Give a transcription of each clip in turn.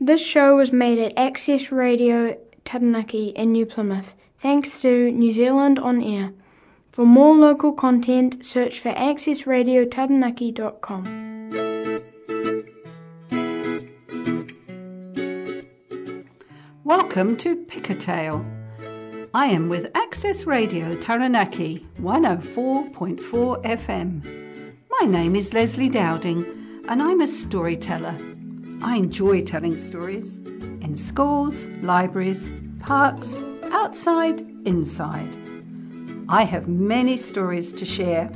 This show was made at Access Radio Taranaki in New Plymouth, thanks to New Zealand On Air. For more local content, search for accessradiotaranaki.com. Welcome to Pickatale. I am with Access Radio Taranaki 104.4 FM. My name is Leslie Dowding and I'm a storyteller. I enjoy telling stories in schools, libraries, parks, outside, inside. I have many stories to share.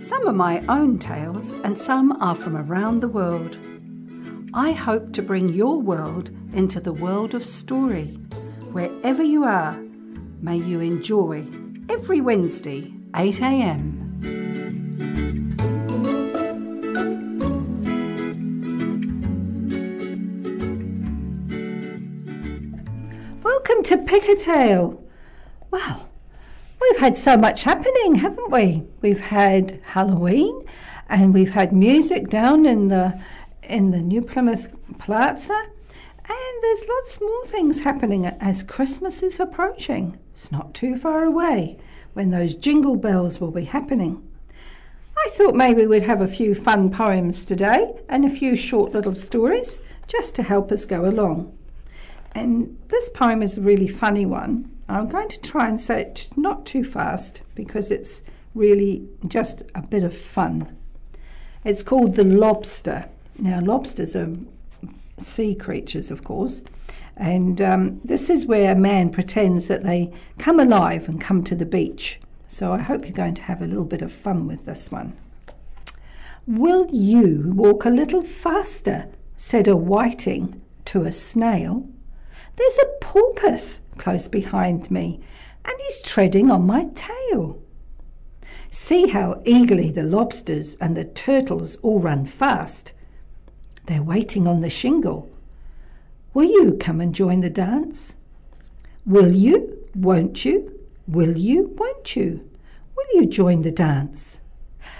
Some are my own tales and some are from around the world. I hope to bring your world into the world of story. Wherever you are, may you enjoy every Wednesday, 8 to Pickatale. Well, we've had so much happening, haven't we? We've had Halloween and we've had music down in the in the New Plymouth Plaza. And there's lots more things happening as Christmas is approaching. It's not too far away when those jingle bells will be happening. I thought maybe we'd have a few fun poems today and a few short little stories just to help us go along. And this poem is a really funny one. I'm going to try and say it not too fast because it's really just a bit of fun. It's called The Lobster. Now, lobsters are sea creatures, of course, and um, this is where a man pretends that they come alive and come to the beach. So I hope you're going to have a little bit of fun with this one. Will you walk a little faster? said a whiting to a snail. There's a porpoise close behind me, and he's treading on my tail. See how eagerly the lobsters and the turtles all run fast. They're waiting on the shingle. Will you come and join the dance? Will you? Won't you? Will you? Won't you? Will you join the dance?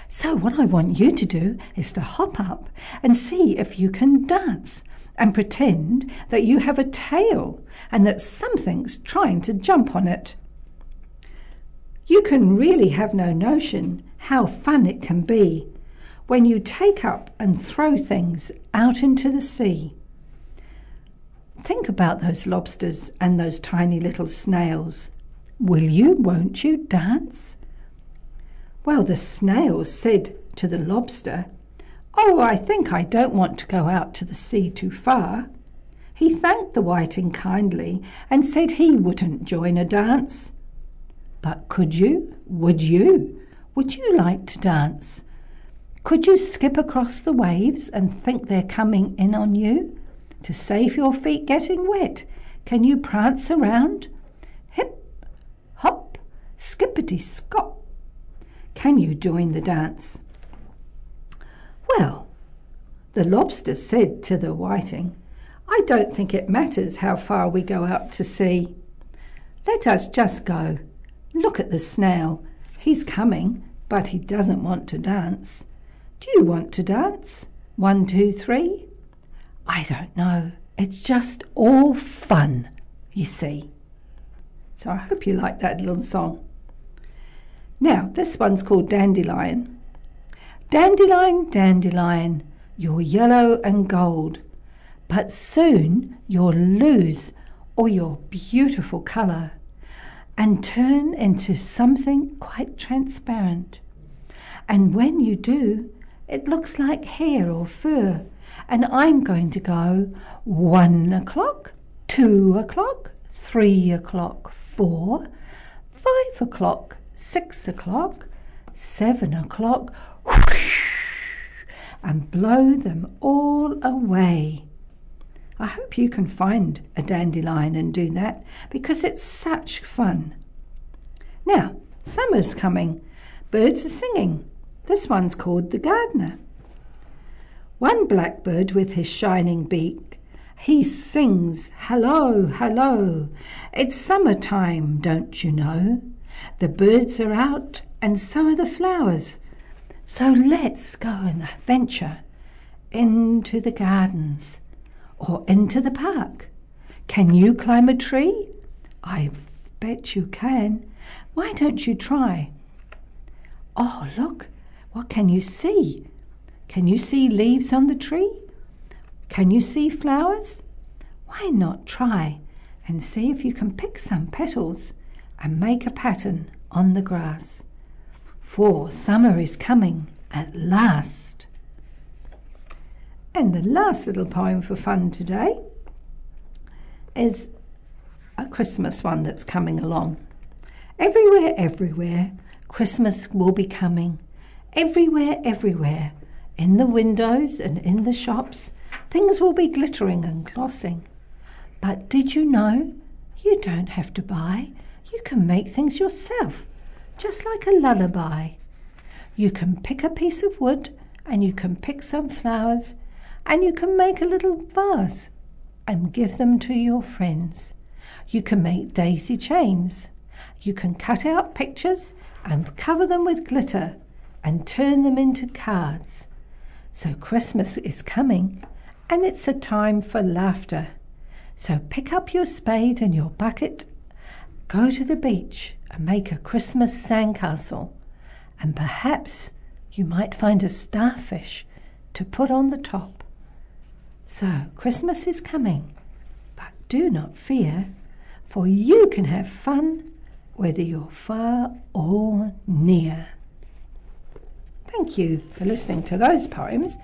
So, what I want you to do is to hop up and see if you can dance and pretend that you have a tail and that something's trying to jump on it. You can really have no notion how fun it can be when you take up and throw things out into the sea. Think about those lobsters and those tiny little snails. Will you, won't you, dance? Well, the snail said to the lobster, Oh, I think I don't want to go out to the sea too far. He thanked the whiting kindly and said he wouldn't join a dance. But could you? Would you? Would you like to dance? Could you skip across the waves and think they're coming in on you? To save your feet getting wet, can you prance around? Hip, hop, skippity skop. Can you join the dance? Well, the lobster said to the whiting, I don't think it matters how far we go out to sea. Let us just go. Look at the snail. He's coming, but he doesn't want to dance. Do you want to dance? One, two, three? I don't know. It's just all fun, you see. So I hope you like that little song. Now, this one's called Dandelion. Dandelion, dandelion, you're yellow and gold, but soon you'll lose all your beautiful colour and turn into something quite transparent. And when you do, it looks like hair or fur. And I'm going to go one o'clock, two o'clock, three o'clock, four, five o'clock, six o'clock, seven o'clock, and blow them all away. I hope you can find a dandelion and do that because it's such fun. Now, summer's coming. Birds are singing. This one's called the gardener. One blackbird with his shining beak, he sings, Hello, hello, it's summertime, don't you know? The birds are out, and so are the flowers. So let's go and venture into the gardens. or into the park? Can you climb a tree? I bet you can. Why don't you try? Oh, look, what can you see? Can you see leaves on the tree? Can you see flowers? Why not try and see if you can pick some petals and make a pattern on the grass? For summer is coming at last. And the last little poem for fun today is a Christmas one that's coming along. Everywhere, everywhere, Christmas will be coming. Everywhere, everywhere, in the windows and in the shops, things will be glittering and glossing. But did you know you don't have to buy? You can make things yourself, just like a lullaby. You can pick a piece of wood and you can pick some flowers and you can make a little vase and give them to your friends. You can make daisy chains. You can cut out pictures and cover them with glitter and turn them into cards. So Christmas is coming and it's a time for laughter. So pick up your spade and your bucket, go to the beach and make a Christmas sandcastle, and perhaps you might find a starfish to put on the top. So, Christmas is coming, but do not fear, for you can have fun whether you're far or near. Thank you for listening to those poems.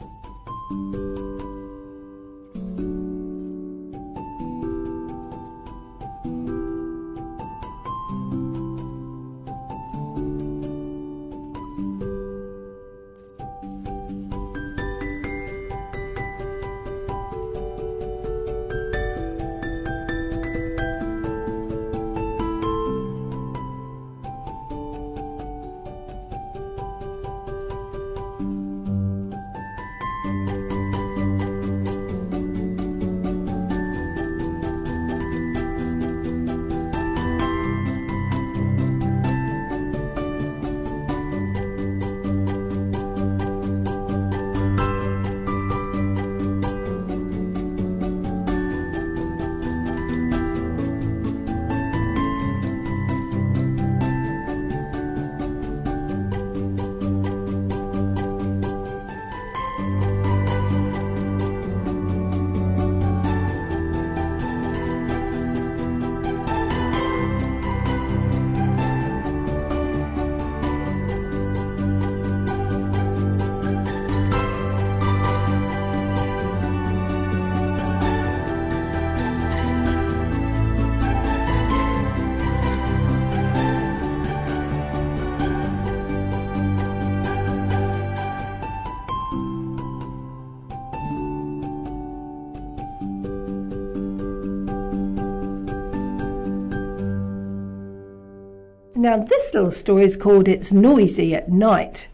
Now, this little story is called It's Noisy at Night.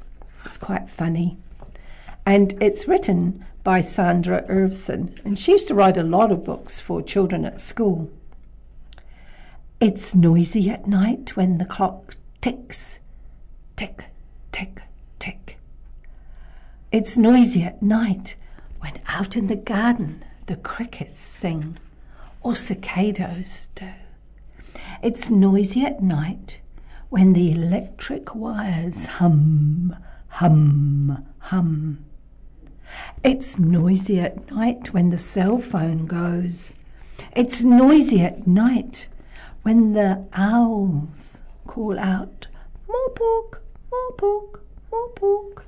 It's quite funny. And it's written by Sandra Irvson, and she used to write a lot of books for children at school. It's noisy at night when the clock ticks. Tick, tick, tick. It's noisy at night when out in the garden the crickets sing or cicadas do. It's noisy at night when the electric wires hum, hum, hum. It's noisy at night when the cell phone goes. It's noisy at night when the owls call out, more pork, more pork, more pork.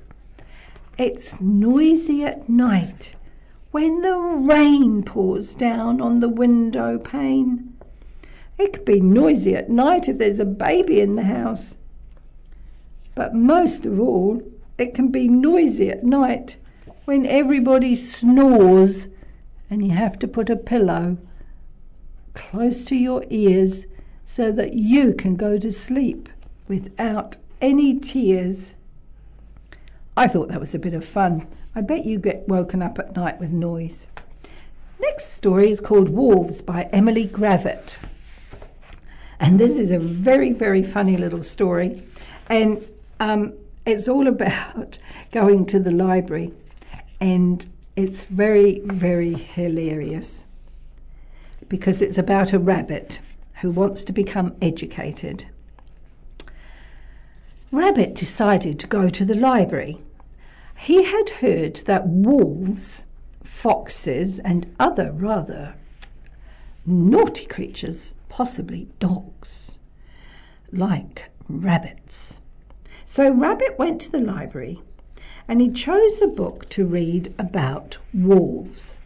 It's noisy at night when the rain pours down on the window pane. It could be noisy at night if there's a baby in the house. But most of all, it can be noisy at night when everybody snores and you have to put a pillow close to your ears so that you can go to sleep without any tears. I thought that was a bit of fun. I bet you get woken up at night with noise. Next story is called Wolves by Emily Gravett. And this is a very, very funny little story. And um, it's all about going to the library. And It's very, very hilarious because it's about a rabbit who wants to become educated. Rabbit decided to go to the library. He had heard that wolves, foxes, and other rather naughty creatures, possibly dogs, like rabbits. So Rabbit went to the library and he chose a book to read about wolves.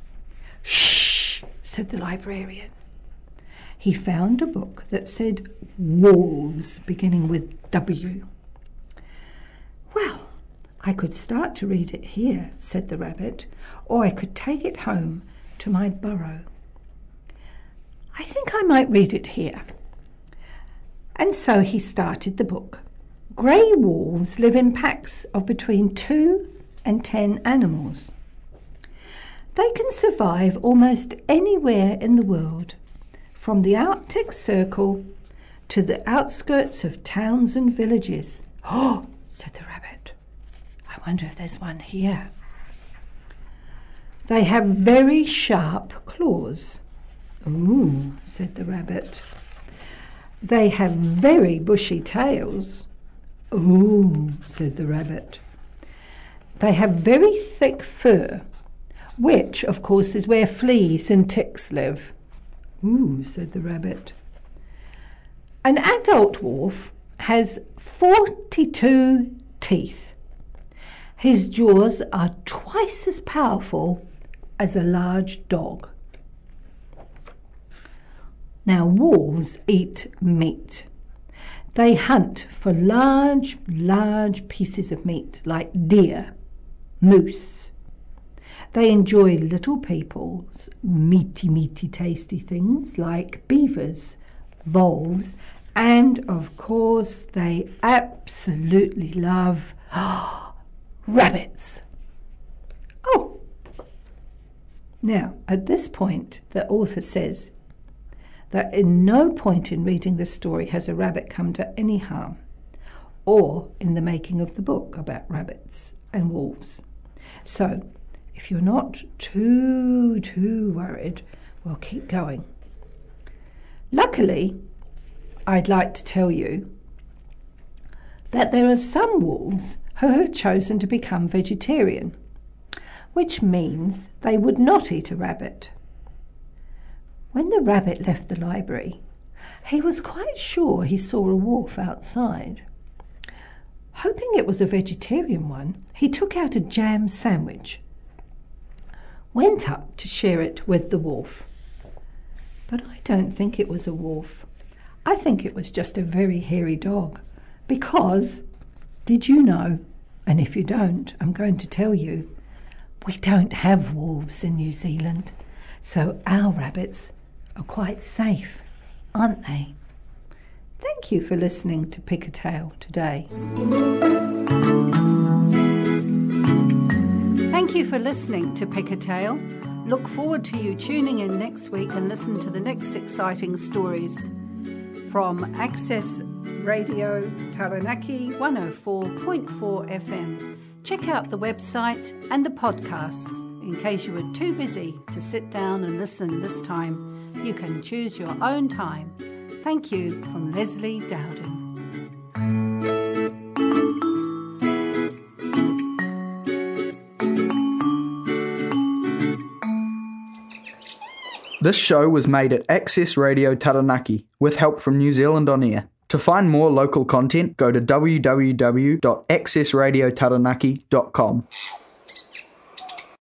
Shh, said the librarian. He found a book that said wolves, beginning with W. Well, I could start to read it here, said the rabbit, or I could take it home to my burrow. I think I might read it here. And so he started the book. Grey wolves live in packs of between two and ten animals. They can survive almost anywhere in the world, from the Arctic Circle to the outskirts of towns and villages. Oh, said the rabbit. I wonder if there's one here. They have very sharp claws. Ooh, said the rabbit. They have very bushy tails. Oh, said the rabbit. They have very thick fur, which, of course, is where fleas and ticks live. Ooh, said the rabbit. An adult wolf has 42 teeth. His jaws are twice as powerful as a large dog. Now, wolves eat meat. They hunt for large, large pieces of meat like deer, moose. They enjoy little people's meaty, meaty, tasty things like beavers, voles, and of course, they absolutely love rabbits. Oh! Now, at this point, the author says that in no point in reading this story has a rabbit come to any harm, or in the making of the book about rabbits and wolves. So, if you're not too, too worried, we'll keep going. Luckily, I'd like to tell you that there are some wolves who have chosen to become vegetarian, which means they would not eat a rabbit. When the rabbit left the library, he was quite sure he saw a wolf outside. Hoping it was a vegetarian one, he took out a jam sandwich, went up to share it with the wolf. But I don't think it was a wolf. I think it was just a very hairy dog. Because, did you know, and if you don't, I'm going to tell you, we don't have wolves in New Zealand, so our rabbits are quite safe, aren't they? Thank you for listening to Pick a Tale today. Thank you for listening to Pick a Tale. Look forward to you tuning in next week and listen to the next exciting stories from Access Radio Taranaki 104.4 FM. Check out the website and the podcasts in case you were too busy to sit down and listen this time you can choose your own time. Thank you from Leslie Dowden. This show was made at Access Radio Taranaki with help from New Zealand On Air. To find more local content, go to www.accessradiotaranaki.com.